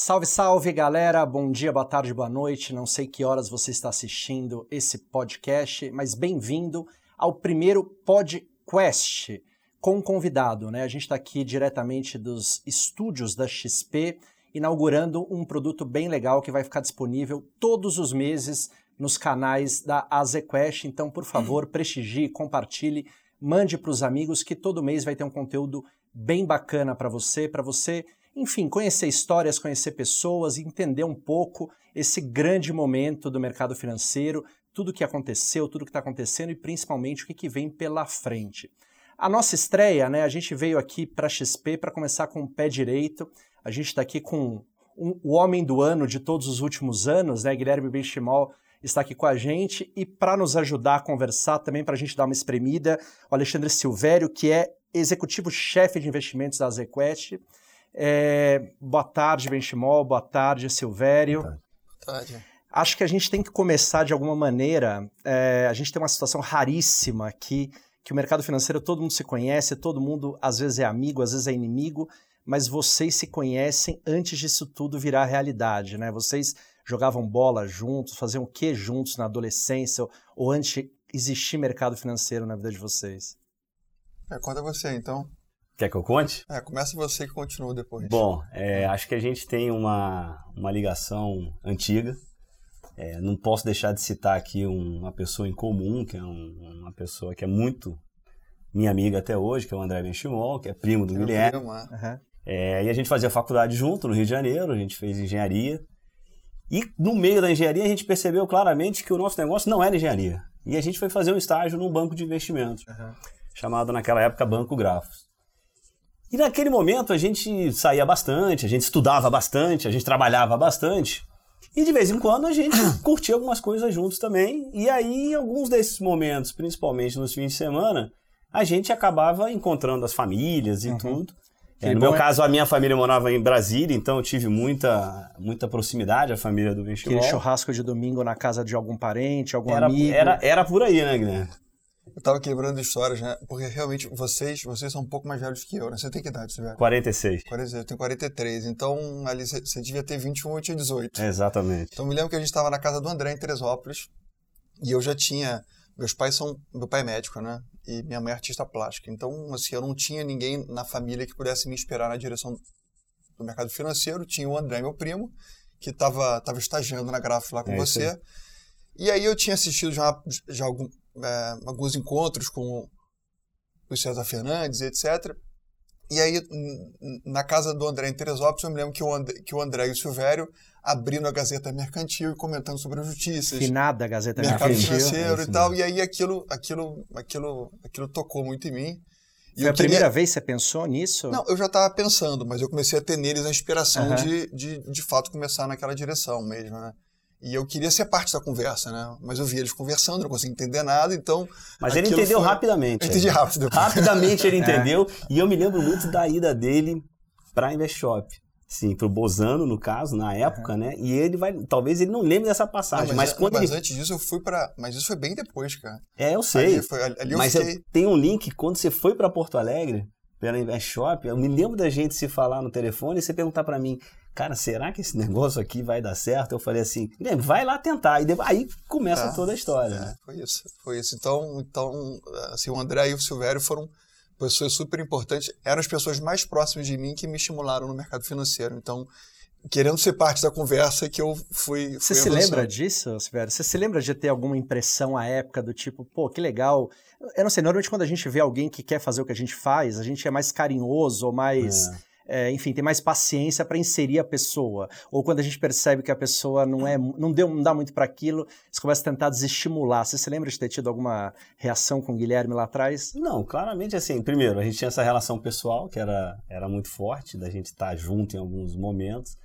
Salve, salve galera, bom dia, boa tarde, boa noite. Não sei que horas você está assistindo esse podcast, mas bem-vindo ao primeiro podcast com um convidado, né? A gente está aqui diretamente dos estúdios da XP, inaugurando um produto bem legal que vai ficar disponível todos os meses nos canais da AZQuest. Então, por favor, prestigie, compartilhe, mande para os amigos que todo mês vai ter um conteúdo bem bacana para você, para você enfim, conhecer histórias, conhecer pessoas, entender um pouco esse grande momento do mercado financeiro, tudo o que aconteceu, tudo o que está acontecendo e principalmente o que, que vem pela frente. A nossa estreia, né, a gente veio aqui para XP para começar com o pé direito. A gente está aqui com um, o homem do ano de todos os últimos anos, né, Guilherme Benchimol, está aqui com a gente e para nos ajudar a conversar também, para a gente dar uma espremida, o Alexandre Silvério, que é executivo-chefe de investimentos da Zequest. É, boa tarde, Benchimol. Boa tarde, Silvério. Boa tarde. Acho que a gente tem que começar de alguma maneira. É, a gente tem uma situação raríssima aqui, que o mercado financeiro todo mundo se conhece, todo mundo às vezes é amigo, às vezes é inimigo, mas vocês se conhecem antes disso tudo virar realidade, né? Vocês jogavam bola juntos, faziam o que juntos na adolescência ou antes de existir mercado financeiro na vida de vocês? É, conta você então. Quer que eu conte? É, começa você que continua depois. Bom, é, acho que a gente tem uma, uma ligação antiga. É, não posso deixar de citar aqui uma pessoa em comum, que é um, uma pessoa que é muito minha amiga até hoje, que é o André Benchimol, que é primo do é Guilherme. Uhum. É, e a gente fazia faculdade junto no Rio de Janeiro, a gente fez engenharia. E no meio da engenharia a gente percebeu claramente que o nosso negócio não era engenharia. E a gente foi fazer um estágio num banco de investimentos, uhum. chamado naquela época Banco Grafos. E naquele momento a gente saía bastante, a gente estudava bastante, a gente trabalhava bastante. E de vez em quando a gente curtia algumas coisas juntos também. E aí, em alguns desses momentos, principalmente nos fins de semana, a gente acabava encontrando as famílias e uhum. tudo. É, no meu caso, a minha família morava em Brasília, então eu tive muita, muita proximidade, a família do Benchimol. Aquele churrasco de domingo na casa de algum parente, algum era, amigo. Era, era por aí, né, Guilherme? Eu tava quebrando histórias, né? Porque realmente vocês, vocês são um pouco mais velhos que eu, né? Você tem que idade, você 46. 46. Eu tenho 43. Então, ali você devia ter 21, eu tinha 18. Exatamente. Então, me lembro que a gente estava na casa do André, em Teresópolis, e eu já tinha... Meus pais são... Meu pai é médico, né? E minha mãe é artista plástica. Então, assim, eu não tinha ninguém na família que pudesse me esperar na direção do mercado financeiro. Tinha o André, meu primo, que estava tava estagiando na Grafo lá com é você. E aí eu tinha assistido já, já algum, é, alguns encontros com o César Fernandes, etc. E aí, na casa do André em Teresópolis, eu me lembro que o André, que o André e o Silvério abrindo a Gazeta Mercantil e comentando sobre as notícias. Finada a Gazeta mercado Mercantil. Mercado financeiro é e tal. E aí aquilo, aquilo, aquilo, aquilo tocou muito em mim. E Foi a queria... primeira vez que você pensou nisso? Não, eu já estava pensando, mas eu comecei a ter neles a inspiração uhum. de, de, de fato, começar naquela direção mesmo, né? E eu queria ser parte da conversa, né? Mas eu vi eles conversando, não conseguia entender nada, então. Mas ele entendeu foi... rapidamente. Eu entendi rápido. Rapidamente ele entendeu. É. E eu me lembro muito da ida dele para a Investshop. Sim, pro Bozano, no caso, na época, uhum. né? E ele vai. Talvez ele não lembre dessa passagem. Não, mas, mas, quando mas ele... antes disso eu fui para. Mas isso foi bem depois, cara. É, eu sei. Ali foi, ali eu mas fiquei... eu, tem um link, quando você foi para Porto Alegre, pela Invest Shop, eu me lembro da gente se falar no telefone e você perguntar para mim, cara, será que esse negócio aqui vai dar certo? Eu falei assim, vai lá tentar. E aí começa é, toda a história. É, né? Foi isso, foi isso. Então, então assim, o André e o Silvério foram pessoas super importantes, eram as pessoas mais próximas de mim que me estimularam no mercado financeiro. Então, querendo ser parte da conversa que eu fui. Você se lembra disso, Silvério? Você se lembra de ter alguma impressão à época do tipo, pô, que legal. Eu não sei, normalmente quando a gente vê alguém que quer fazer o que a gente faz, a gente é mais carinhoso ou mais. É é, enfim, tem mais paciência para inserir a pessoa. Ou quando a gente percebe que a pessoa não é, não deu, não dá muito para aquilo, você começa a tentar desestimular. Você se lembra de ter tido alguma reação com o Guilherme lá atrás? Não, claramente assim. Primeiro, a gente tinha essa relação pessoal que era, era muito forte, da gente estar tá junto em alguns momentos.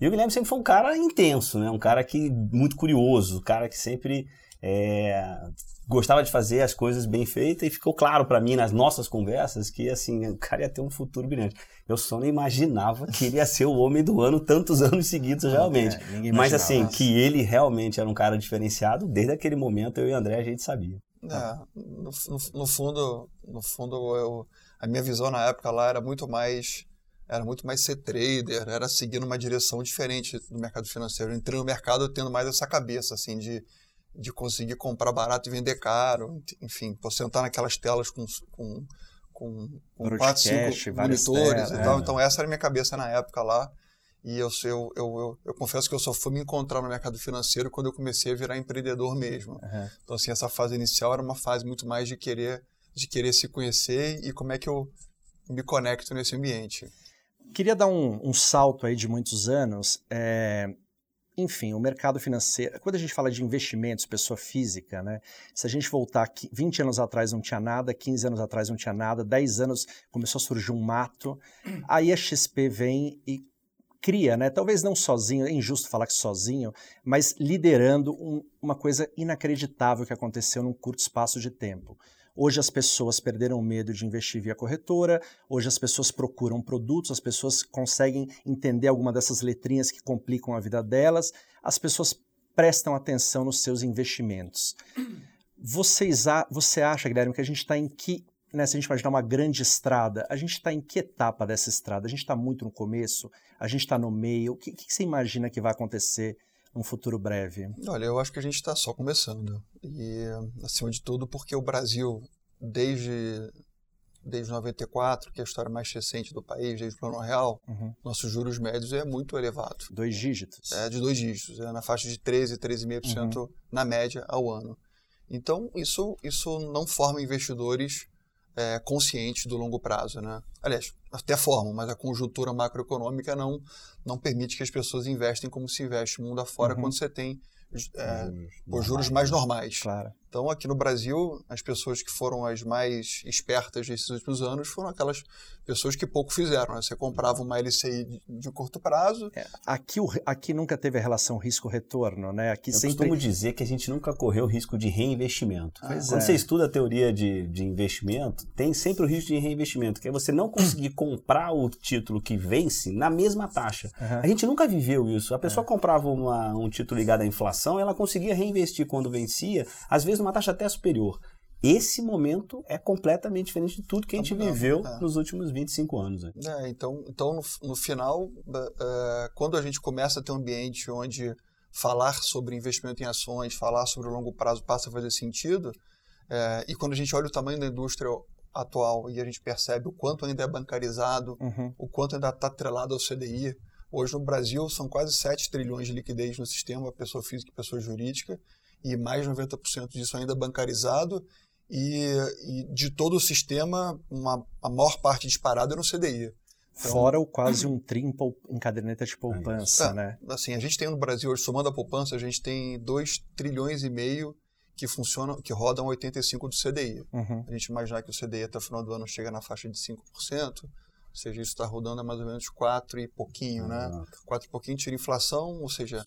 E o Guilherme sempre foi um cara intenso, né? Um cara que muito curioso, um cara que sempre é, gostava de fazer as coisas bem feitas e ficou claro para mim nas nossas conversas que assim o cara ia ter um futuro brilhante. Eu só não imaginava que ele ia ser o homem do ano tantos anos seguidos realmente. É, Mas assim que ele realmente era um cara diferenciado desde aquele momento eu e o André a gente sabia. É, no, no, fundo, no fundo eu, a minha visão na época lá era muito mais era muito mais ser trader, era seguir numa direção diferente do mercado financeiro. Eu entrei no mercado tendo mais essa cabeça, assim, de, de conseguir comprar barato e vender caro, enfim, sentar naquelas telas com, com, com, com quatro, cinco monitores e tal. É. Então essa era a minha cabeça na época lá. E eu, eu, eu, eu, eu confesso que eu só fui me encontrar no mercado financeiro quando eu comecei a virar empreendedor mesmo. Uhum. Então, assim, essa fase inicial era uma fase muito mais de querer, de querer se conhecer e como é que eu me conecto nesse ambiente. Queria dar um, um salto aí de muitos anos. É, enfim, o mercado financeiro, quando a gente fala de investimentos, pessoa física, né? Se a gente voltar aqui, 20 anos atrás não tinha nada, 15 anos atrás não tinha nada, 10 anos começou a surgir um mato, aí a XP vem e cria, né? Talvez não sozinho, é injusto falar que sozinho, mas liderando um, uma coisa inacreditável que aconteceu num curto espaço de tempo. Hoje as pessoas perderam medo de investir via corretora, hoje as pessoas procuram produtos, as pessoas conseguem entender alguma dessas letrinhas que complicam a vida delas, as pessoas prestam atenção nos seus investimentos. Vocês, você acha, Guilherme, que a gente está em que né, se a gente imaginar uma grande estrada, a gente está em que etapa dessa estrada? A gente está muito no começo? A gente está no meio? O que, que, você imagina que vai acontecer num futuro breve? Olha, eu acho que a gente está só começando. E, acima de tudo, porque o Brasil, desde, desde 94, que é a história mais recente do país, desde o Plano Real, uhum. nossos juros médios é muito elevado. Dois dígitos? É, de dois dígitos. É na faixa de 13, 13,5% uhum. na média ao ano. Então, isso, isso não forma investidores é, conscientes do longo prazo. Né? Aliás, até formam, mas a conjuntura macroeconômica não, não permite que as pessoas investem como se investe no mundo afora uhum. quando você tem é, os juros mais normais. Claro. Então, aqui no Brasil, as pessoas que foram as mais espertas desses últimos anos foram aquelas pessoas que pouco fizeram. Né? Você comprava uma LCI de, de curto prazo. É, aqui, aqui nunca teve a relação risco-retorno, né? Aqui Eu sempre... costumo dizer que a gente nunca correu risco de reinvestimento. Ah, Quando é. você estuda a teoria de, de investimento, tem sempre o risco de reinvestimento, que é você não conseguir comprar o título que vence na mesma taxa. Uhum. A gente nunca viveu isso. A pessoa é. comprava uma, um título ligado à inflação, ela conseguia reinvestir quando vencia, às vezes numa taxa até superior. Esse momento é completamente diferente de tudo que a gente não, viveu é. nos últimos 25 anos. Né? É, então, então no, no final, uh, quando a gente começa a ter um ambiente onde falar sobre investimento em ações, falar sobre o longo prazo passa a fazer sentido, uh, e quando a gente olha o tamanho da indústria atual e a gente percebe o quanto ainda é bancarizado, uhum. o quanto ainda está atrelado ao CDI, Hoje no Brasil são quase 7 trilhões de liquidez no sistema, pessoa física e pessoa jurídica, e mais de 90% disso ainda bancarizado, e, e, de todo o sistema, uma, a maior parte disparada é no CDI. Então, Fora o quase um trim em caderneta de poupança, é, né? Assim, a gente tem no Brasil, hoje, somando a poupança, a gente tem 2 trilhões e meio que funcionam, que rodam 85 do CDI. Uhum. A gente imaginar que o CDI até o final do ano chega na faixa de 5%, ou seja, isso está rodando a mais ou menos 4 e pouquinho, né? 4 e pouquinho tira inflação, ou seja,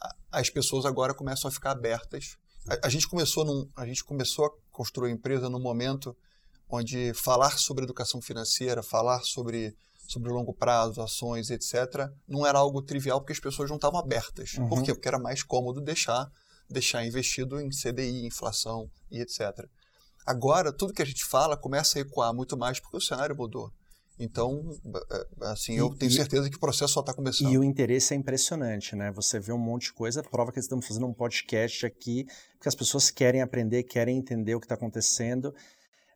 a, as pessoas agora começam a ficar abertas. A, a, gente começou num, a gente começou a construir a empresa num momento onde falar sobre educação financeira, falar sobre sobre longo prazo, ações, etc., não era algo trivial porque as pessoas não estavam abertas. Uhum. Por quê? Porque era mais cômodo deixar deixar investido em CDI, inflação e etc. Agora, tudo que a gente fala começa a ecoar muito mais porque o cenário mudou. Então, é, assim, eu tenho certeza que o processo só está começando. E o interesse é impressionante, né? Você vê um monte de coisa, prova que estamos fazendo um podcast aqui, porque as pessoas querem aprender, querem entender o que está acontecendo.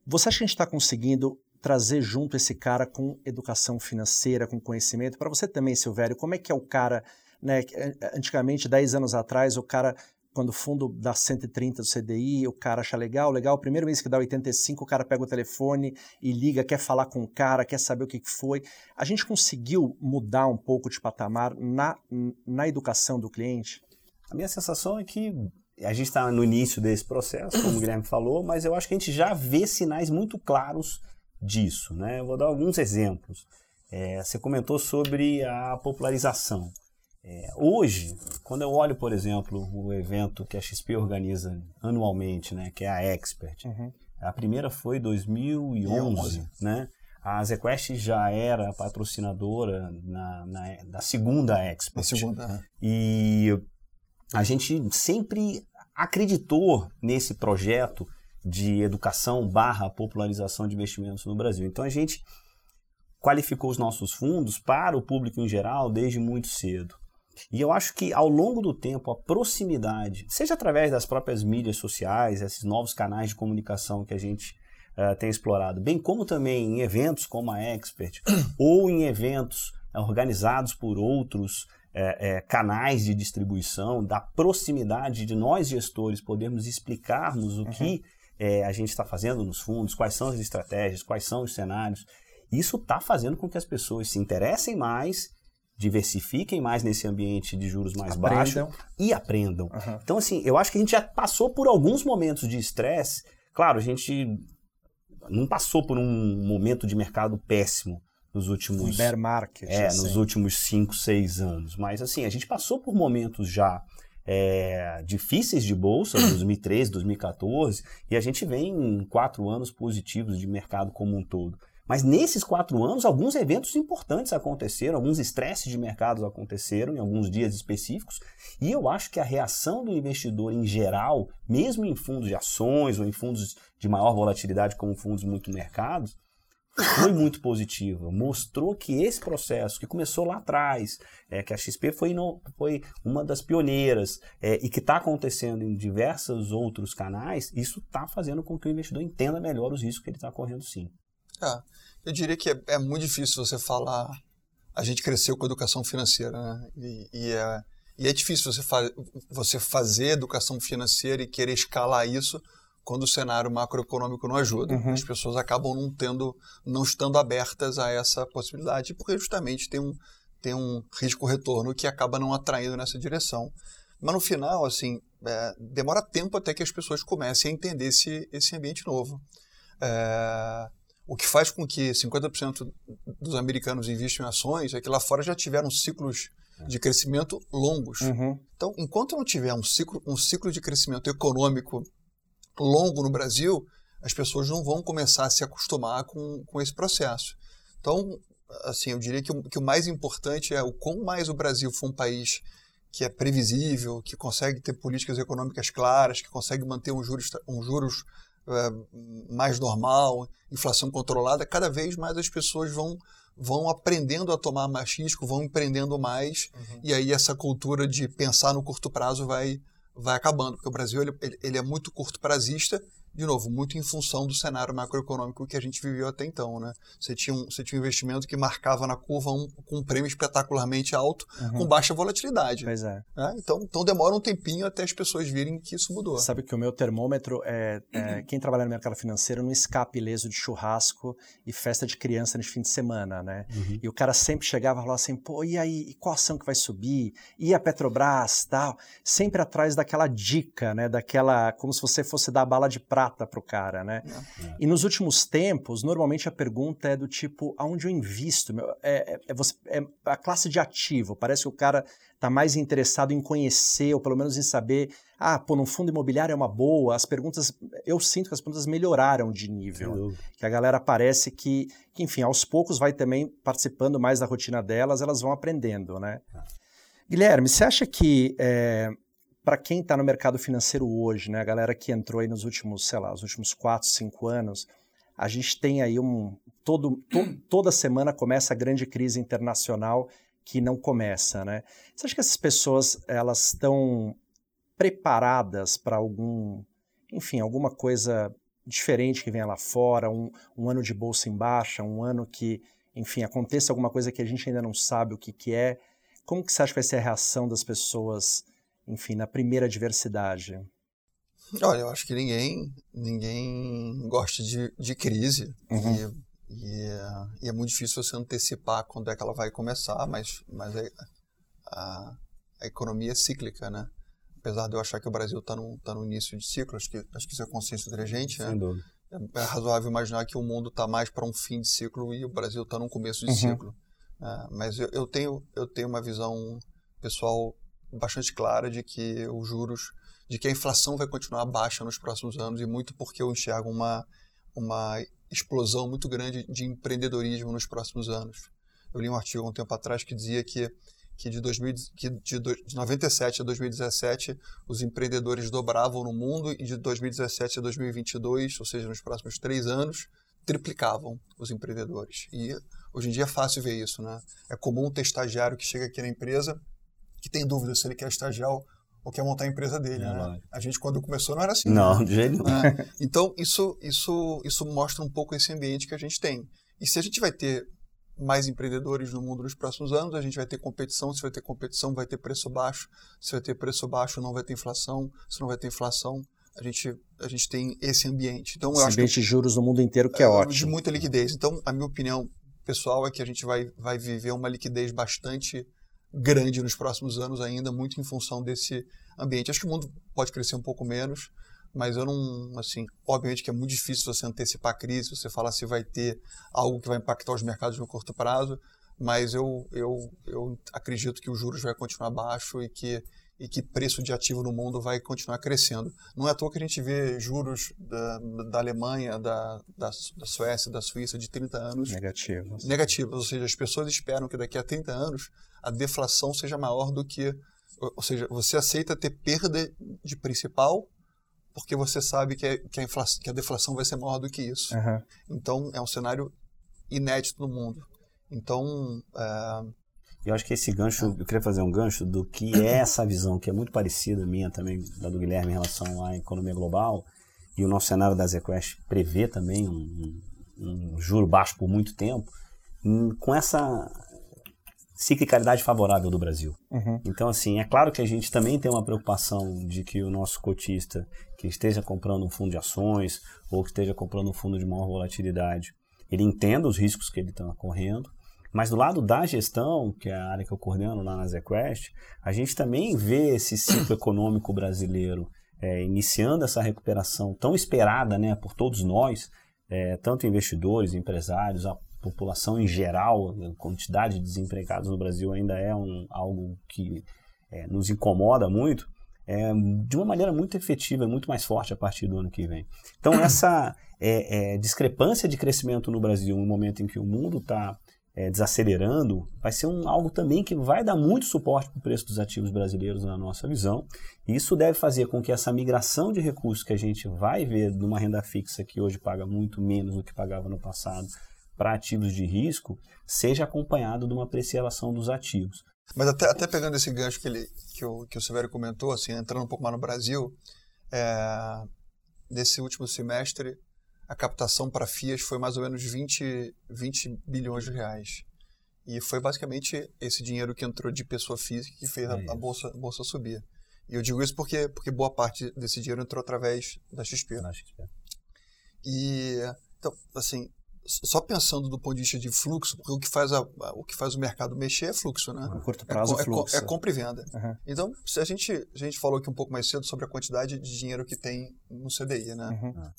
Você acha que a gente está conseguindo trazer junto esse cara com educação financeira, com conhecimento? Para você também, Silvério, como é que é o cara, né? Antigamente, 10 anos atrás, o cara quando o fundo dá 130 do CDI, o cara acha legal, legal, primeiro mês que dá 85, o cara pega o telefone e liga, quer falar com o cara, quer saber o que foi. A gente conseguiu mudar um pouco de patamar na, na educação do cliente? A minha sensação é que a gente está no início desse processo, como o Guilherme falou, mas eu acho que a gente já vê sinais muito claros disso. Né? Eu vou dar alguns exemplos. É, você comentou sobre a popularização. É, hoje, quando eu olho, por exemplo, o evento que a XP organiza anualmente, né, que é a Expert, uhum. a primeira foi em 2011, né? A ZQuest já era patrocinadora na, na, da segunda Expert. A segunda. Né? E a gente sempre acreditou nesse projeto de educação barra popularização de investimentos no Brasil. Então a gente qualificou os nossos fundos para o público em geral desde muito cedo. E eu acho que ao longo do tempo, a proximidade, seja através das próprias mídias sociais, esses novos canais de comunicação que a gente uh, tem explorado, bem como também em eventos como a Expert, ou em eventos uh, organizados por outros uh, canais de distribuição, da proximidade de nós gestores podermos explicarmos o uhum. que a gente está fazendo nos fundos, quais são as estratégias, quais são os cenários. Isso está fazendo com que as pessoas se interessem mais diversifiquem mais nesse ambiente de juros mais aprendam. baixos e aprendam. Uhum. Então, assim, eu acho que a gente já passou por alguns momentos de estresse. Claro, a gente não passou por um momento de mercado péssimo nos últimos bear market, é, assim. nos últimos 5, 6 anos, mas assim, a gente passou por momentos já é, difíceis de bolsa, 2013, 2014, e a gente vem em quatro anos positivos de mercado como um todo. Mas nesses quatro anos, alguns eventos importantes aconteceram, alguns estresses de mercados aconteceram em alguns dias específicos, e eu acho que a reação do investidor em geral, mesmo em fundos de ações ou em fundos de maior volatilidade, como fundos muito mercados, foi muito positiva. Mostrou que esse processo que começou lá atrás, é, que a XP foi, no, foi uma das pioneiras é, e que está acontecendo em diversos outros canais, isso está fazendo com que o investidor entenda melhor os riscos que ele está correndo sim. É, eu diria que é, é, muito difícil você falar. A gente cresceu com educação financeira, né? E, e, é, e é difícil você, fa você fazer educação financeira e querer escalar isso quando o cenário macroeconômico não ajuda. Uhum. As pessoas acabam não tendo, não estando abertas a essa possibilidade, porque justamente tem um, tem um risco-retorno que acaba não atraindo nessa direção. Mas no final, assim, é, demora tempo até que as pessoas comecem a entender esse, esse ambiente novo. É, o que faz com que 50% dos americanos investam em ações é que lá fora já tiveram ciclos de crescimento longos. Uhum. Então, enquanto não tiver um ciclo, um ciclo de crescimento econômico longo no Brasil, as pessoas não vão começar a se acostumar com, com esse processo. Então, assim, eu diria que o, que o mais importante é o quão mais o Brasil for um país que é previsível, que consegue ter políticas econômicas claras, que consegue manter um juros, um juros mais normal, inflação controlada, cada vez mais as pessoas vão vão aprendendo a tomar mais risco, vão empreendendo mais, uhum. e aí essa cultura de pensar no curto prazo vai, vai acabando, porque o Brasil ele, ele é muito curto prazista de novo, muito em função do cenário macroeconômico que a gente viveu até então, né? Você tinha um, você tinha um investimento que marcava na curva um, com um prêmio espetacularmente alto, uhum. com baixa volatilidade. Pois é. Né? Então, então demora um tempinho até as pessoas virem que isso mudou. Sabe que o meu termômetro é, é uhum. quem trabalha no mercado financeiro não escape ileso de churrasco e festa de criança no fim de semana, né? Uhum. E o cara sempre chegava e falava assim, pô, e aí, e qual ação que vai subir? E a Petrobras, tal? Sempre atrás daquela dica, né? Daquela, como se você fosse dar a bala de prata para o cara, né? É. E nos últimos tempos, normalmente a pergunta é do tipo, aonde eu invisto? É, é, é, você, é a classe de ativo. Parece que o cara está mais interessado em conhecer, ou pelo menos em saber, ah, pô, no fundo imobiliário é uma boa. As perguntas, eu sinto que as perguntas melhoraram de nível. Que a galera parece que, que, enfim, aos poucos vai também participando mais da rotina delas, elas vão aprendendo, né? É. Guilherme, você acha que é, para quem está no mercado financeiro hoje, né, a galera que entrou aí nos últimos, sei lá, os últimos 4, 5 anos, a gente tem aí um. Todo, to, toda semana começa a grande crise internacional que não começa, né? Você acha que essas pessoas elas estão preparadas para algum, enfim, alguma coisa diferente que venha lá fora, um, um, ano de bolsa em baixa, um ano que, enfim, aconteça alguma coisa que a gente ainda não sabe o que, que é. Como que você acha que vai ser a reação das pessoas enfim, na primeira adversidade? Olha, eu acho que ninguém, ninguém gosta de, de crise. Uhum. E, e, e, é muito difícil você antecipar quando é que ela vai começar, mas, mas a, a, a economia é cíclica, né? Apesar de eu achar que o Brasil está no, tá no início de ciclo, acho que, acho que isso é consciência da gente, né? Sem dúvida. É, é razoável imaginar que o mundo está mais para um fim de ciclo e o Brasil está no começo de uhum. ciclo. É, mas eu, eu, tenho, eu tenho uma visão pessoal bastante clara de que os juros, de que a inflação vai continuar baixa nos próximos anos e muito porque eu enxergo uma, uma explosão muito grande de empreendedorismo nos próximos anos. Eu li um artigo há um tempo atrás que dizia que que de, 2000, que de, de 97 a 2017 os empreendedores dobravam no mundo e de 2017 a 2022, ou seja, nos próximos três anos, triplicavam os empreendedores. E Hoje em dia é fácil ver isso, né? É comum ter estagiário que chega aqui na empresa que tem dúvida se ele quer estagiar ou quer montar a empresa dele, é, né? A gente, quando começou, não era assim. Não, né? de jeito nenhum. É. Então, isso, isso, isso mostra um pouco esse ambiente que a gente tem. E se a gente vai ter mais empreendedores no mundo nos próximos anos, a gente vai ter competição, se vai ter competição, vai ter preço baixo, se vai ter preço baixo, não vai ter inflação, se não vai ter inflação, a gente, a gente tem esse ambiente. Então, esse eu ambiente acho de juros no mundo inteiro que é, é ótimo. De muita liquidez. Então, a minha opinião pessoal é que a gente vai, vai viver uma liquidez bastante grande nos próximos anos ainda, muito em função desse ambiente. Acho que o mundo pode crescer um pouco menos, mas eu não, assim, obviamente que é muito difícil você antecipar a crise, você falar se vai ter algo que vai impactar os mercados no curto prazo, mas eu, eu, eu acredito que os juros vai continuar baixo e que e que preço de ativo no mundo vai continuar crescendo. Não é à toa que a gente vê juros da, da Alemanha, da, da, da Suécia, da Suíça de 30 anos negativos. negativos. Ou seja, as pessoas esperam que daqui a 30 anos a deflação seja maior do que. Ou seja, você aceita ter perda de principal porque você sabe que, é, que, a, inflação, que a deflação vai ser maior do que isso. Uhum. Então, é um cenário inédito no mundo. Então, é, eu acho que esse gancho, eu queria fazer um gancho do que é essa visão, que é muito parecida minha também, da do Guilherme em relação à economia global, e o nosso cenário da ZQuest prevê também um, um, juro baixo por muito tempo, com essa ciclicalidade favorável do Brasil. Uhum. Então, assim, é claro que a gente também tem uma preocupação de que o nosso cotista que esteja comprando um fundo de ações ou que esteja comprando um fundo de maior volatilidade, ele entenda os riscos que ele está correndo, mas do lado da gestão, que é a área que eu coordeno lá na ZQuest, a gente também vê esse ciclo econômico brasileiro é, iniciando essa recuperação tão esperada né, por todos nós, é, tanto investidores, empresários, a população em geral, a quantidade de desempregados no Brasil ainda é um, algo que é, nos incomoda muito, é, de uma maneira muito efetiva e muito mais forte a partir do ano que vem. Então, essa é, é, discrepância de crescimento no Brasil, no momento em que o mundo está é, desacelerando, vai ser um, algo também que vai dar muito suporte para o preço dos ativos brasileiros na nossa visão. E isso deve fazer com que essa migração de recursos que a gente vai ver numa renda fixa que hoje paga muito menos do que pagava no passado para ativos de risco, seja acompanhado de uma apreciação dos ativos. Mas até, até pegando esse gancho que, ele, que, o, que o Severo comentou, assim, entrando um pouco mais no Brasil, é, nesse último semestre, a captação para FIAs foi mais ou menos 20, 20 bilhões de reais. E foi basicamente esse dinheiro que entrou de pessoa física que fez é a, a, bolsa, a bolsa subir. E eu digo isso porque, porque boa parte desse dinheiro entrou através da XP. Da XP. E, então, assim, só pensando do ponto de vista de fluxo, porque o que faz, a, o, que faz o mercado mexer é fluxo, né? A curto prazo, é, fluxo. É, é compra e venda. Uhum. Então, se a gente, a gente falou aqui um pouco mais cedo sobre a quantidade de dinheiro que tem no CDI, né? Uhum.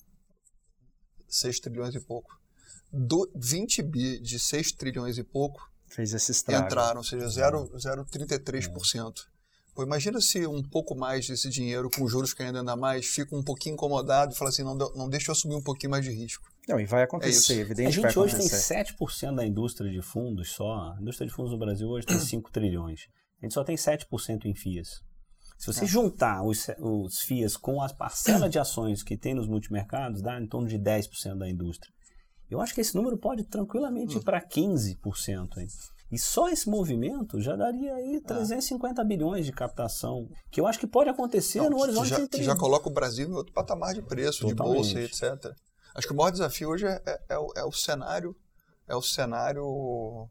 6 trilhões e pouco. Do 20 bi de 6 trilhões e pouco Fez esse estrago. entraram, ou seja, 0,33%. Pô, imagina se um pouco mais desse dinheiro, com juros caindo ainda mais, fica um pouquinho incomodado e fala assim, não, não deixa eu assumir um pouquinho mais de risco. Não, e vai acontecer, é evidente A gente vai hoje tem 7% da indústria de fundos só. A indústria de fundos no Brasil hoje tem 5 trilhões. A gente só tem 7% em FIAs. Se você é. juntar os, os FIAs com as parcelas de ações que tem nos multimercados, dá em torno de 10% da indústria. Eu acho que esse número pode tranquilamente ir para 15%. Hein? E só esse movimento já daria aí 350 ah. bilhões de captação, que eu acho que pode acontecer Não, no horizonte que já, que já coloca o Brasil em outro patamar de preço, Totalmente. de bolsa, etc. Acho que o maior desafio hoje é, é, é, o, é o, cenário, é o cenário, Macro.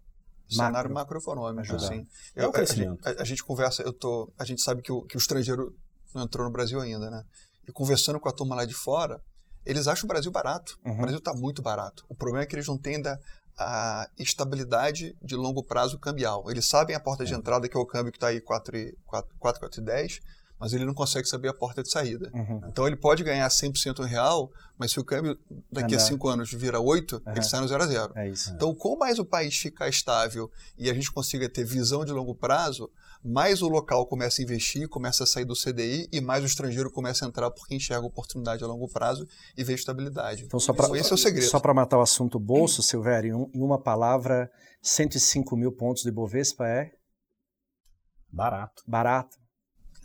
cenário macroeconômico, assim. É o crescimento. A, a, a, gente conversa, eu tô, a gente sabe que o, que o estrangeiro não entrou no Brasil ainda, né? E conversando com a turma lá de fora, eles acham o Brasil barato. Uhum. O Brasil está muito barato. O problema é que eles não têm ainda a estabilidade de longo prazo cambial. Eles sabem a porta de é. entrada, que é o câmbio que está aí 4,10, mas ele não consegue saber a porta de saída. Uhum. Então ele pode ganhar 100% real, mas se o câmbio daqui Andar. a 5 anos vira 8, uhum. ele sai no 0 a 0. É isso. Então, quanto mais o país ficar estável e a gente consiga ter visão de longo prazo, mais o local começa a investir, começa a sair do CDI e mais o estrangeiro começa a entrar porque enxerga oportunidade a longo prazo e vê estabilidade. Então, só pra, esse é o segredo. Só para matar o assunto bolso, Silvério, em uma palavra, 105 mil pontos de Bovespa é? Barato. Barato.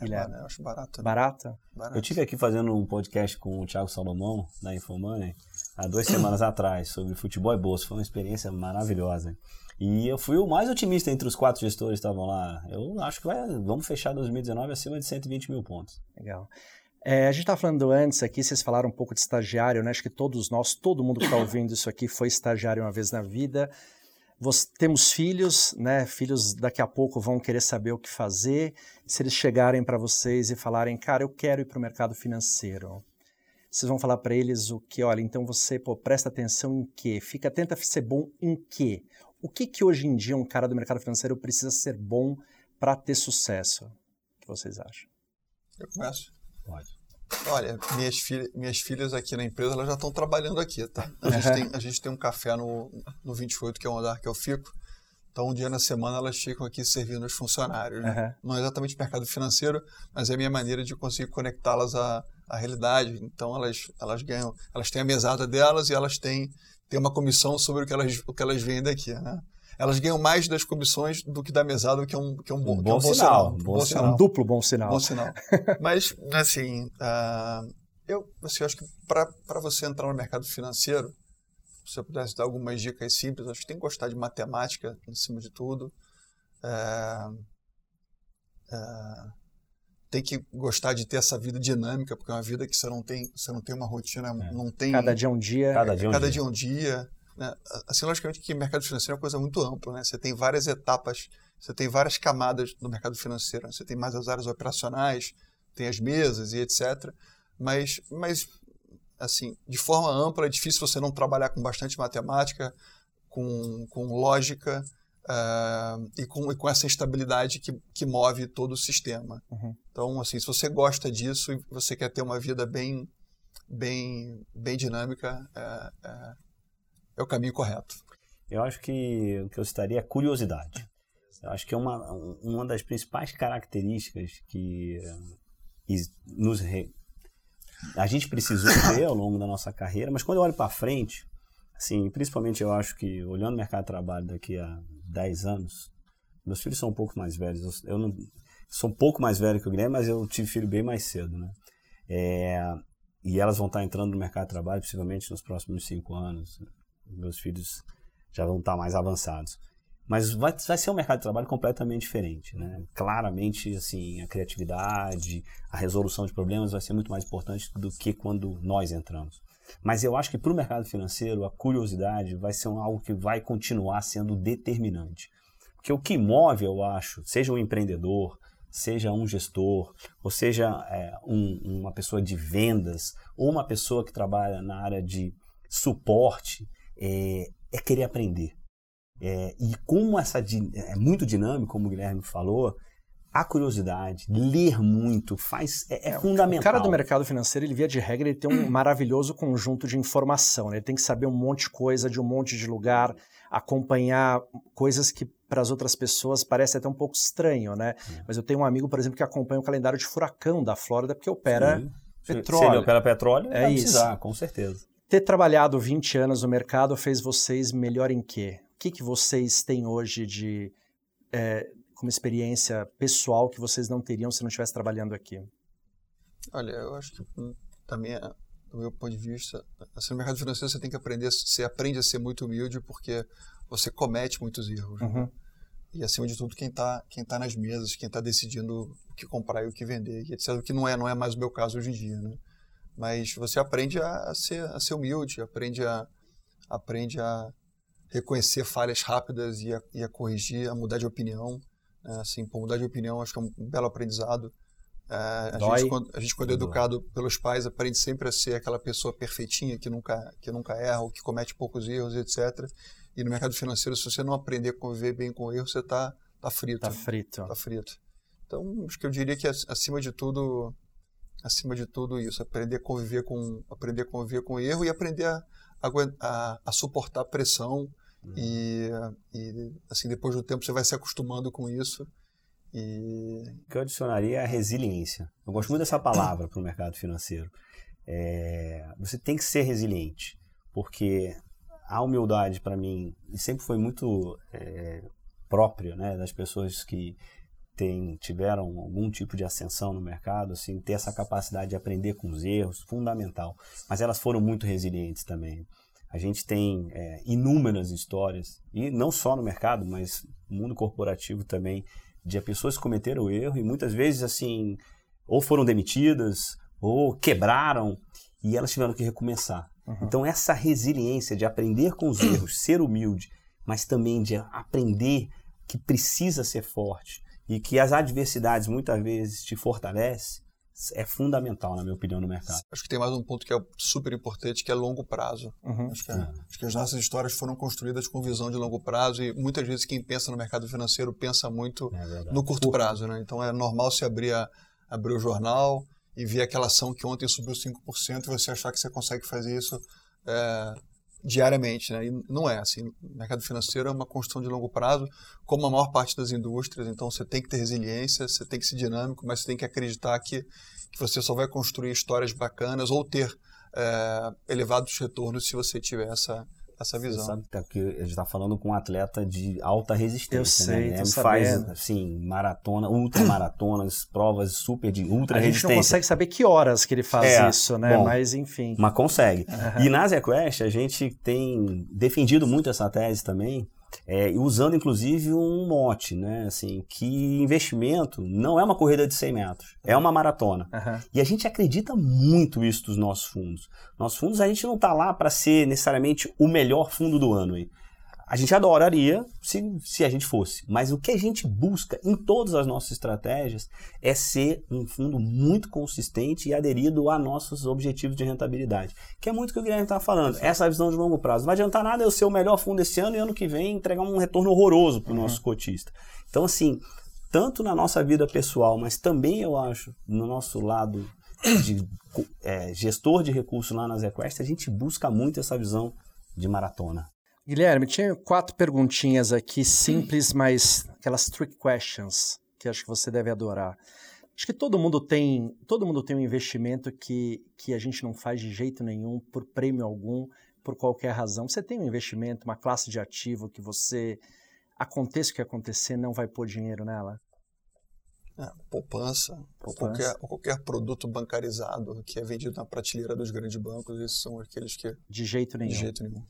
É, Guilherme. eu acho barato. Né? Barato? barato? Eu tive aqui fazendo um podcast com o Thiago Salomão, da Infomoney, há duas semanas atrás, sobre futebol e bolsa. Foi uma experiência maravilhosa. E eu fui o mais otimista entre os quatro gestores que estavam lá. Eu acho que vai, vamos fechar 2019 acima de 120 mil pontos. Legal. É, a gente estava falando antes aqui, vocês falaram um pouco de estagiário, né? Acho que todos nós, todo mundo que está ouvindo isso aqui foi estagiário uma vez na vida. Você, temos filhos, né? Filhos daqui a pouco vão querer saber o que fazer. Se eles chegarem para vocês e falarem, cara, eu quero ir para o mercado financeiro, vocês vão falar para eles o que? Olha, então você pô, presta atenção em quê? Fica tenta ser bom em quê? O que que hoje em dia um cara do mercado financeiro precisa ser bom para ter sucesso? O que vocês acham? Eu começo. Pode. Olha, minhas, filha, minhas filhas aqui na empresa elas já estão trabalhando aqui, tá? A gente, tem, a gente tem um café no, no 28, que é o andar que eu fico. Então, um dia na semana elas ficam aqui servindo os funcionários. Né? Uhum. Não é exatamente mercado financeiro, mas é a minha maneira de conseguir conectá-las à, à realidade. Então, elas, elas ganham, elas têm a mesada delas e elas têm, têm uma comissão sobre o que elas, o que elas vendem aqui. Né? Elas ganham mais das comissões do que da mesada, que é um, que é um, bom, um bom, é um bom sinal. sinal. Um bom, sinal. Um duplo bom sinal. Bom sinal. mas, assim, uh, eu assim, acho que para você entrar no mercado financeiro, se eu pudesse dar algumas dicas simples, acho que tem que gostar de matemática, em cima de tudo. É, é, tem que gostar de ter essa vida dinâmica, porque é uma vida que você não tem, você não tem uma rotina, é. não tem... Cada dia é um dia. Cada dia é um cada dia. Dia um dia né? Assim, logicamente que mercado financeiro é uma coisa muito ampla, né? Você tem várias etapas, você tem várias camadas do mercado financeiro. Né? Você tem mais as áreas operacionais, tem as mesas e etc. Mas, mas assim, de forma ampla, é difícil você não trabalhar com bastante matemática, com, com lógica uh, e, com, e com essa estabilidade que, que move todo o sistema. Uhum. Então, assim, se você gosta disso e você quer ter uma vida bem, bem, bem dinâmica, é, é, é o caminho correto. Eu acho que o que eu citaria é curiosidade. Eu acho que é uma, uma das principais características que nos re, a gente precisou ter ao longo da nossa carreira, mas quando eu olho para frente, assim, principalmente eu acho que olhando o mercado de trabalho daqui a 10 anos, meus filhos são um pouco mais velhos, eu não sou um pouco mais velho que o Guilherme, mas eu tive filho bem mais cedo, né? É, e elas vão estar entrando no mercado de trabalho possivelmente nos próximos cinco anos. Meus filhos já vão estar mais avançados. Mas vai, vai ser um mercado de trabalho completamente diferente, né? Claramente, assim, a criatividade, a resolução de problemas vai ser muito mais importante do que quando nós entramos. Mas eu acho que para o mercado financeiro, a curiosidade vai ser algo que vai continuar sendo determinante. Porque o que move, eu acho, seja um empreendedor, seja um gestor, ou seja é, um, uma pessoa de vendas, ou uma pessoa que trabalha na área de suporte, é, é querer aprender. É, e como essa é muito dinâmico, como o Guilherme falou, a curiosidade, ler muito, faz é, é, é fundamental. O cara do mercado financeiro, ele via de regra, ele tem um maravilhoso conjunto de informação. Né? Ele tem que saber um monte de coisa de um monte de lugar, acompanhar coisas que para as outras pessoas parece até um pouco estranho, né? É. Mas eu tenho um amigo, por exemplo, que acompanha o calendário de furacão da Flórida porque opera Sim. petróleo. Se ele opera petróleo, é vai precisar, isso. com certeza. Ter trabalhado 20 anos no mercado fez vocês melhor em quê? que, que vocês têm hoje de é, como experiência pessoal que vocês não teriam se não estivesse trabalhando aqui? Olha, eu acho que hum, também, do meu ponto de vista, assim, no mercado financeiro você tem que aprender, você aprende a ser muito humilde porque você comete muitos erros. Né? Uhum. Né? E acima de tudo, quem está quem tá nas mesas, quem está decidindo o que comprar e o que vender, etc. O que não é, não é mais o meu caso hoje em dia, né? Mas você aprende a, ser, a ser humilde, aprende a, aprende a, reconhecer falhas rápidas e a, e a corrigir, a mudar de opinião. Né? Assim, por mudar de opinião, acho que é um belo aprendizado. É, a, gente, quando, a gente, quando é educado pelos pais, aprende sempre a ser aquela pessoa perfeitinha, que nunca, que nunca erra, ou que comete poucos erros, etc. E no mercado financeiro, se você não aprender a conviver bem com erros, você está tá frito. Está frito. Tá frito. Então, acho que eu diria que, acima de tudo, acima de tudo isso, aprender a conviver com, aprender a conviver com erro e aprender a, a, a suportar pressão, e, e, assim, depois do tempo você vai se acostumando com isso. E... O que eu adicionaria é a resiliência. Eu gosto muito dessa palavra para o mercado financeiro. É, você tem que ser resiliente, porque a humildade, para mim, sempre foi muito é, própria né, das pessoas que tem, tiveram algum tipo de ascensão no mercado, assim, ter essa capacidade de aprender com os erros, fundamental. Mas elas foram muito resilientes também. A gente tem é, inúmeras histórias, e não só no mercado, mas no mundo corporativo também, de pessoas que cometeram erro e muitas vezes, assim, ou foram demitidas, ou quebraram, e elas tiveram que recomeçar. Uhum. Então, essa resiliência de aprender com os erros, ser humilde, mas também de aprender que precisa ser forte e que as adversidades muitas vezes te fortalecem, é fundamental, na minha opinião, no mercado. Acho que tem mais um ponto que é super importante, que é longo prazo. Uhum. Acho, que, é, acho, que, as nossas histórias foram construídas com visão de longo prazo e muitas vezes quem pensa no mercado financeiro pensa muito é no curto prazo. Né? Então é normal se abrir, a, abrir o jornal e ver aquela ação que ontem subiu 5% e você achar que você consegue fazer isso é, diariamente, né? E não é assim. O mercado financeiro é uma construção de longo prazo, como a maior parte das indústrias. Então você tem que ter resiliência, você tem que ser dinâmico, mas você tem que acreditar que, que você só vai construir histórias bacanas ou ter é, elevados retornos se você tiver essa essa visão. Você sabe que a gente está falando com um atleta de alta resistência, Eu né? sei, Ele faz assim, maratona, ultramaratonas, provas super de ultra resistência. A gente não consegue saber que horas que ele faz é, isso, né? Bom, mas enfim. Mas consegue. Uhum. E na ZQuest a gente tem defendido muito essa tese também é, usando inclusive um mote, né? Assim, que investimento não é uma corrida de 100 metros, é uma maratona. Uhum. E a gente acredita muito isso dos nossos fundos. Nossos fundos, a gente não está lá para ser necessariamente o melhor fundo do ano. Hein? A gente adoraria se, se a gente fosse, mas o que a gente busca em todas as nossas estratégias é ser um fundo muito consistente e aderido a nossos objetivos de rentabilidade, que é muito o que o Guilherme está falando, essa visão de longo prazo. Não vai adiantar nada eu ser o melhor fundo esse ano e ano que vem entregar um retorno horroroso para o uhum. nosso cotista. Então, assim, tanto na nossa vida pessoal, mas também eu acho no nosso lado de é, gestor de recursos lá na ZQuest, a gente busca muito essa visão de maratona. Guilherme, tinha quatro perguntinhas aqui simples, mas aquelas trick questions que acho que você deve adorar. Acho que todo mundo tem, todo mundo tem um investimento que, que a gente não faz de jeito nenhum, por prêmio algum, por qualquer razão. Você tem um investimento, uma classe de ativo que você, aconteça o que acontecer, não vai pôr dinheiro nela? É, poupança, poupança. Ou, qualquer, ou qualquer produto bancarizado que é vendido na prateleira dos grandes bancos, esses são aqueles que... De jeito nenhum. De jeito nenhum.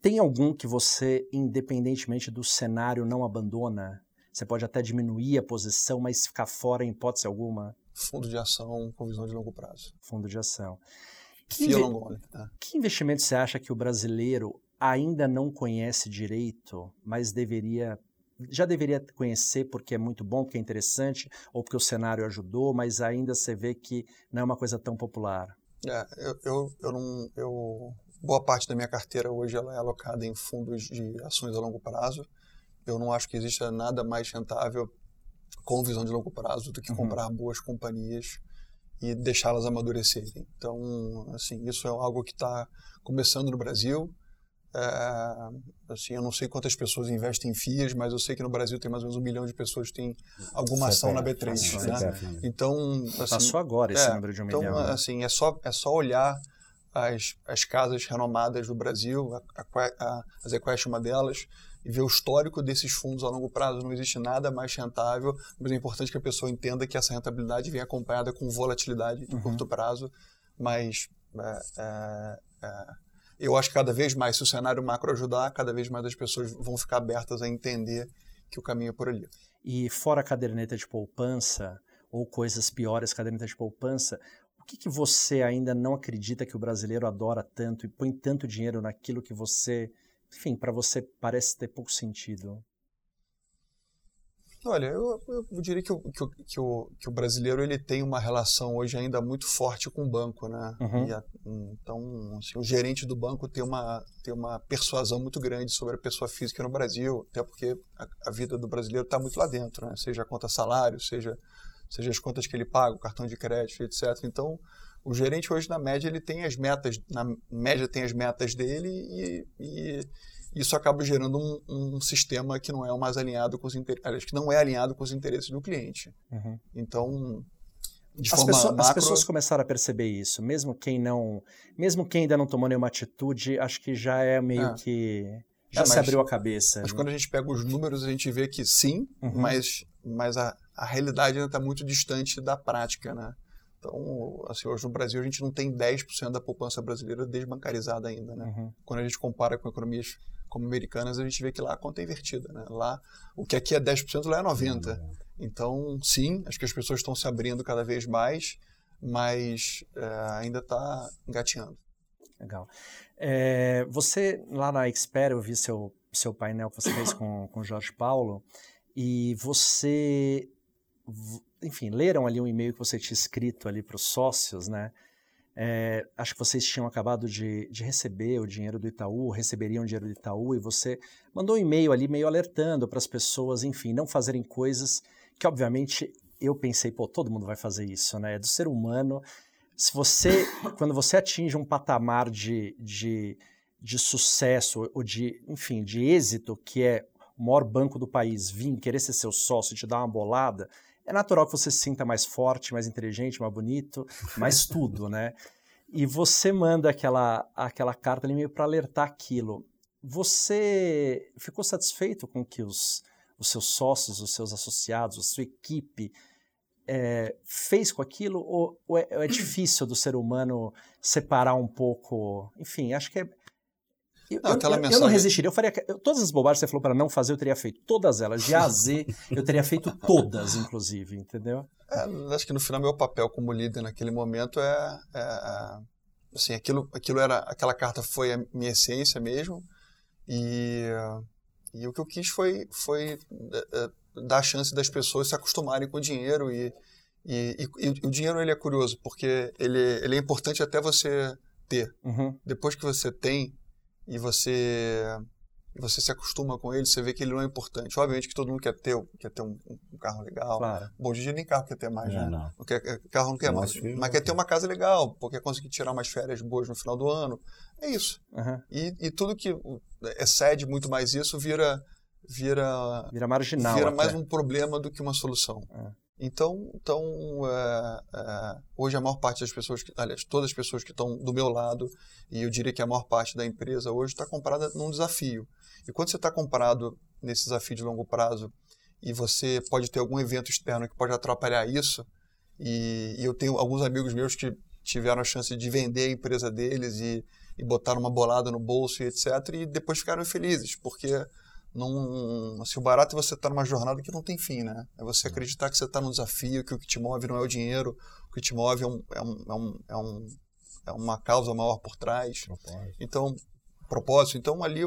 Tem algum que você, independentemente do cenário, não abandona? Você pode até diminuir a posição, mas ficar fora em hipótese alguma? Fundo de ação com visão de longo prazo. Fundo de ação. Que, inve... é. que investimento você acha que o brasileiro ainda não conhece direito, mas deveria já deveria conhecer porque é muito bom, porque é interessante, ou porque o cenário ajudou, mas ainda você vê que não é uma coisa tão popular? É, eu, eu, eu, não, eu Boa parte da minha carteira hoje ela é alocada em fundos de ações a longo prazo. Eu não acho que exista nada mais rentável com visão de longo prazo do que uhum. comprar boas companhias e deixá-las amadurecerem. Então, assim, isso é algo que está começando no Brasil. É, assim, eu não sei quantas pessoas investem em FIAs, mas eu sei que no Brasil tem mais ou menos um milhão de pessoas que têm alguma ação na B3. Né? Então, assim, passou agora esse é, número de um então, milhão. Então, assim, é só é só olhar as, as casas renomadas do Brasil, a, a, a Zequest é uma delas, e ver o histórico desses fundos a longo prazo. Não existe nada mais rentável, mas é importante que a pessoa entenda que essa rentabilidade vem acompanhada com volatilidade de uhum. curto prazo, mas é, é, é, eu acho que cada vez mais, se o cenário macro ajudar, cada vez mais as pessoas vão ficar abertas a entender que o caminho é por ali. E fora a caderneta de poupança, ou coisas piores, caderneta de poupança, que, que você ainda não acredita que o brasileiro adora tanto e põe tanto dinheiro naquilo que você, enfim, para você parece ter pouco sentido? Olha, eu, eu diria que o, que, o, que, o, que o brasileiro ele tem uma relação hoje ainda muito forte com o banco, né? Uhum. A, então, assim, o gerente do banco tem uma, tem uma persuasão muito grande sobre a pessoa física no Brasil, até porque a, a vida do brasileiro está muito lá dentro, né? Seja conta salário, seja seja as contas que ele paga, o cartão de crédito, etc. Então, o gerente hoje, na média, ele tem as metas, na média tem as metas dele e, e isso acaba gerando um, um, sistema que não é mais alinhado com os interesses, que não é alinhado com os interesses do cliente. Uhum. Então, de as, pessoas, macro... as pessoas começaram a perceber isso, mesmo quem não, mesmo quem ainda não tomou nenhuma atitude, acho que já é meio é. que já é, mas, se abriu a cabeça. Mas né? quando a gente pega os números, a gente vê que sim, uhum. mas, mas a, a realidade ainda está muito distante da prática, né? Então, assim, hoje no Brasil a gente não tem 10% da poupança brasileira desbancarizada ainda, né? Uhum. Quando a gente compara com economias como americanas, a gente vê que lá a conta é invertida, né? Lá, o que aqui é 10%, lá é 90%. Uhum. Então, sim, acho que as pessoas estão se abrindo cada vez mais, mas é, ainda está engateando. Legal. É, você, lá na Expert, eu vi seu, seu painel que você fez com o Jorge Paulo, e você enfim, leram ali um e-mail que você tinha escrito ali para os sócios, né? É, acho que vocês tinham acabado de, de, receber o dinheiro do Itaú, receberiam o dinheiro do Itaú, e você mandou um e-mail ali, meio alertando para as pessoas, enfim, não fazerem coisas que, obviamente, eu pensei, pô, todo mundo vai fazer isso, né? É do ser humano. Se você, quando você atinge um patamar de, de, de sucesso, ou de, enfim, de êxito, que é o maior banco do país, vir querer ser seu sócio e te dar uma bolada, é natural que você se sinta mais forte, mais inteligente, mais bonito, mais tudo, né? E você manda aquela, aquela carta ali meio para alertar aquilo. Você ficou satisfeito com que os, os seus sócios, os seus associados, a sua equipe é, fez com aquilo? Ou, ou, é, é, difícil do ser humano separar um pouco? Enfim, acho que é, não, eu, mensagem... eu, não resistiria. Eu faria todas as bobagens que você falou para não fazer, eu teria feito todas elas, de A a Z, eu teria feito todas, inclusive, entendeu? É, acho que no final meu papel como líder naquele momento é, é, é assim, aquilo, aquilo era, aquela carta foi a minha essência mesmo e, e o que eu quis foi, foi é, é, dar a chance das pessoas se acostumarem com o dinheiro e, e, e, e o dinheiro ele é curioso porque ele, ele é importante até você ter. Uhum. Depois que você tem, e você você se acostuma com ele, você vê que ele não é importante. Obviamente que todo mundo quer ter, quer ter um, um carro legal. Claro. Bom, dia nem carro quer ter mais, né? Não. não quer, carro não quer mais. Mas quer ter uma casa legal, porque quer conseguir tirar umas férias boas no final do ano. É isso. Uhum. E, e tudo que excede muito mais isso vira vira vira marginal. Vira até. mais um problema do que uma solução. É. Então, então é, é, hoje a maior parte das pessoas, que, aliás, todas as pessoas que estão do meu lado, e eu diria que a maior parte da empresa hoje está comprada num desafio. E quando você está comprado nesse desafio de longo prazo e você pode ter algum evento externo que pode atrapalhar isso, e, e eu tenho alguns amigos meus que tiveram a chance de vender a empresa deles e, e botaram uma bolada no bolso e etc., e depois ficaram infelizes, porque num, assim, o barato é você estar tá numa jornada que não tem fim, né? É você uhum. acreditar que você está num desafio, que o que te move não é o dinheiro, o que te move é, um, é, um, é, um, é, um, é uma causa maior por trás. Propósito. Então, propósito. Então, ali,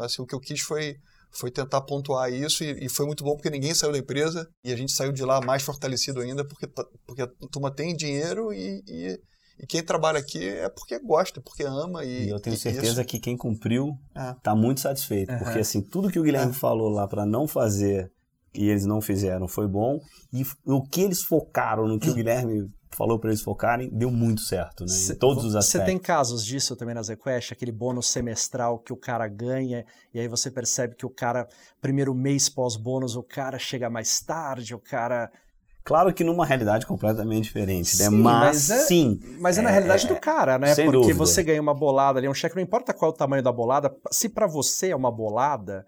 assim, o que eu quis foi, foi tentar pontuar isso e, e, foi muito bom porque ninguém saiu da empresa e a gente saiu de lá mais fortalecido ainda porque, porque a turma tem dinheiro e, e e quem trabalha aqui é porque gosta, porque ama. E, e eu tenho certeza isso... que quem cumpriu está é. muito satisfeito. Uhum. Porque assim, tudo que o Guilherme é. falou lá para não fazer e eles não fizeram foi bom. E o que eles focaram no que o Guilherme falou para eles focarem, deu muito certo, né? Cê, em todos os aspectos. Você tem casos disso também na ZQuest, aquele bônus semestral que o cara ganha, e aí você percebe que o cara, primeiro mês pós-bônus, o cara chega mais tarde, o cara Claro que numa realidade completamente diferente, né? Sim, mas, mas é, sim. Mas é, na realidade é, do cara, né? Porque dúvida. você ganha uma bolada ali, um cheque, não importa qual é o tamanho da bolada, se para você é uma bolada,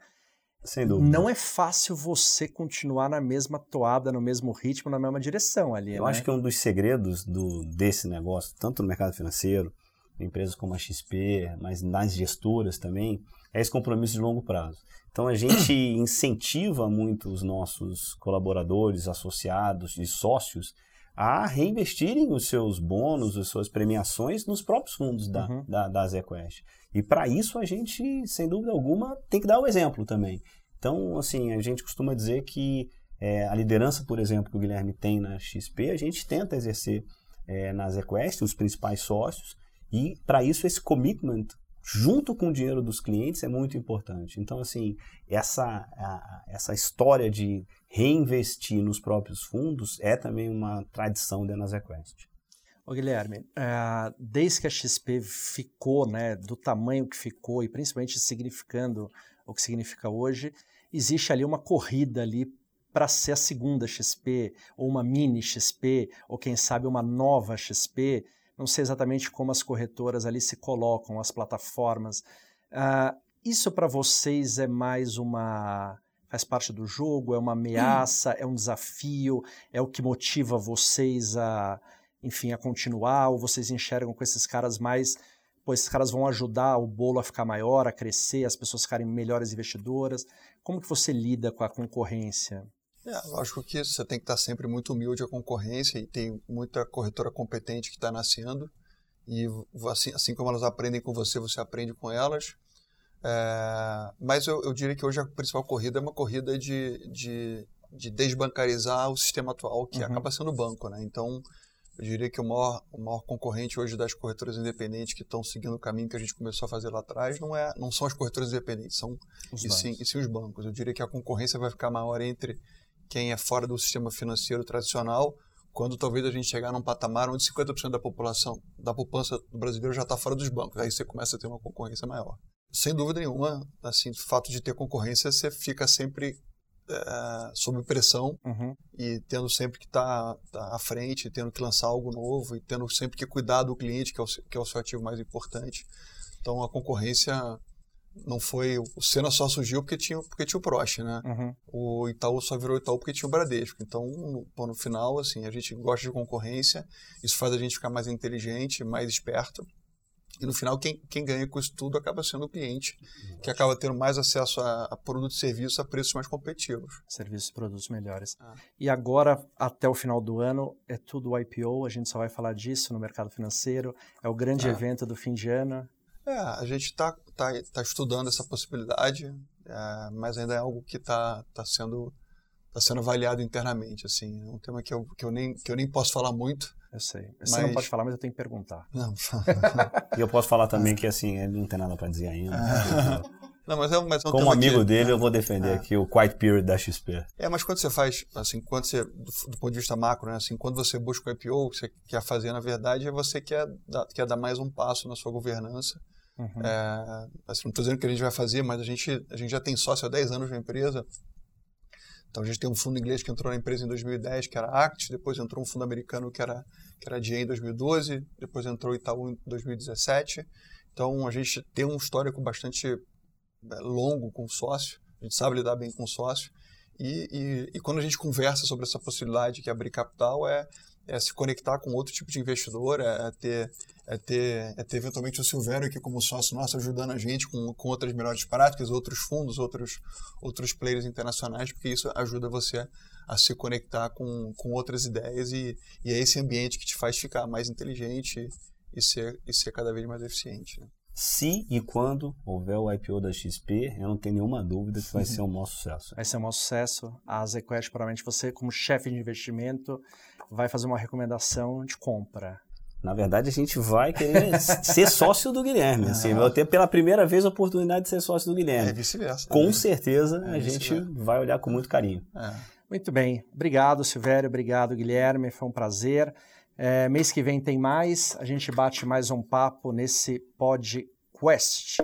sem dúvida. Não é fácil você continuar na mesma toada, no mesmo ritmo, na mesma direção ali. Eu né? acho que um dos segredos do, desse negócio, tanto no mercado financeiro, empresas como a XP, mas nas gestoras também, é esse compromisso de longo prazo. Então a gente incentiva muito os nossos colaboradores, associados e sócios a reinvestirem os seus bônus, as suas premiações nos próprios fundos da, uhum. da, da ZQuest. E para isso a gente, sem dúvida alguma, tem que dar o exemplo também. Então, assim, a gente costuma dizer que é, a liderança, por exemplo, que o Guilherme tem na XP, a gente tenta exercer é, na ZQuest, os principais sócios, e para isso esse commitment junto com o dinheiro dos clientes é muito importante. Então, assim, essa, a, essa história de reinvestir nos próprios fundos é também uma tradição da NaseQuest. Ô Guilherme, uh, desde que a XP ficou, né, do tamanho que ficou e principalmente significando o que significa hoje, existe ali uma corrida ali para ser a segunda XP, ou uma mini XP, ou quem sabe uma nova XP, não sei exatamente como as corretoras ali se colocam, as plataformas. Uh, isso para vocês é mais uma Faz parte do jogo? É uma ameaça? É um desafio? É o que motiva vocês a, enfim, a continuar? Ou vocês enxergam com esses caras mais pô, esses caras vão ajudar o bolo a ficar maior, a crescer, as pessoas ficarem melhores investidoras. Como que você lida com a concorrência? É, lógico que você tem que estar sempre muito humilde à concorrência e tem muita corretora competente que está nascendo e assim, assim como elas aprendem com você, você aprende com elas. É, mas eu, eu, diria que hoje a principal corrida é uma corrida de, de, de desbancarizar o sistema atual, que uhum. acaba sendo o banco. Né? Então, eu diria que o maior, o maior concorrente hoje das corretoras independentes que estão seguindo o caminho que a gente começou a fazer lá atrás não, é, não são as corretoras independentes, são e sim, e sim os bancos. Eu diria que a concorrência vai ficar maior entre quem é fora do sistema financeiro tradicional, quando talvez a gente chegar num patamar onde 50% da população, da poupança do brasileiro já está fora dos bancos. Aí você começa a ter uma concorrência maior. Sem dúvida nenhuma, assim, o fato de ter concorrência, você fica sempre é, sob pressão uhum. e tendo sempre que estar tá, tá à frente, tendo que lançar algo novo e tendo sempre que cuidar do cliente, que é o, que é o seu ativo mais importante. Então a concorrência não foi. O Senna só surgiu porque tinha, porque tinha o Prost, né? Uhum. O Itaú só virou Itaú porque tinha o Bradesco. Então, no, no final, assim, a gente gosta de concorrência, isso faz a gente ficar mais inteligente, mais esperto. E no final, quem, quem ganha com isso tudo acaba sendo o cliente, que acaba tendo mais acesso a, a produtos e serviços a preços mais competitivos. Serviços e produtos melhores. Ah. E agora, até o final do ano, é tudo IPO, a gente só vai falar disso no mercado financeiro. É o grande ah. evento do fim de ano. É, a gente está tá, tá estudando essa possibilidade, é, mas ainda é algo que está tá sendo, tá sendo avaliado internamente. Assim. É um tema que eu, que eu, nem, que eu nem posso falar muito, eu sei. Você mas... não pode falar, mas eu tenho que perguntar. Não. e eu posso falar também que assim, ele não tem nada para dizer ainda. Não, mas é, mas é um Como amigo que, dele, eu vou defender é. aqui o Quiet Period da XP. É, mas quando você faz, assim, quando você, do, do, ponto de vista macro, né, assim, quando você busca o IPO, o que você quer fazer, na verdade, é você quer dar, quer dar mais um passo na sua governança. Uhum. É, assim, não estou dizendo que a gente vai fazer, mas a gente, a gente já tem sócio há 10 anos na empresa. Então a gente tem um fundo inglês que entrou na empresa em 2010, que era Act, depois entrou um fundo americano que era, que era DIA em 2012, depois entrou Itaú em 2017. Então a gente tem um histórico bastante é, longo com sócio, a gente sabe lidar bem com sócio. E, e, e, quando a gente conversa sobre essa possibilidade é abrir capital, é, é se conectar com outro tipo de investidor, é, é ter é ter, é ter eventualmente o Silvério aqui como sócio nosso ajudando a gente com, com outras melhores práticas, outros fundos, outros, outros players internacionais, porque isso ajuda você a se conectar com, com outras ideias e, e é esse ambiente que te faz ficar mais inteligente e ser, e ser cada vez mais eficiente. Né? Se e quando houver o IPO da XP, eu não tenho nenhuma dúvida que vai ser um maior sucesso. Vai ser um maior sucesso. A ZQuest, provavelmente, você, como chefe de investimento, vai fazer uma recomendação de compra. Na verdade, a gente vai querer ser sócio do Guilherme. Assim, vai ter pela primeira vez a oportunidade de ser sócio do Guilherme. É vice-versa. Com certeza, é a gente vai olhar com muito carinho. É. Muito bem. Obrigado, Silvério. Obrigado, Guilherme. Foi um prazer. É, mês que vem tem mais. A gente bate mais um papo nesse podcast.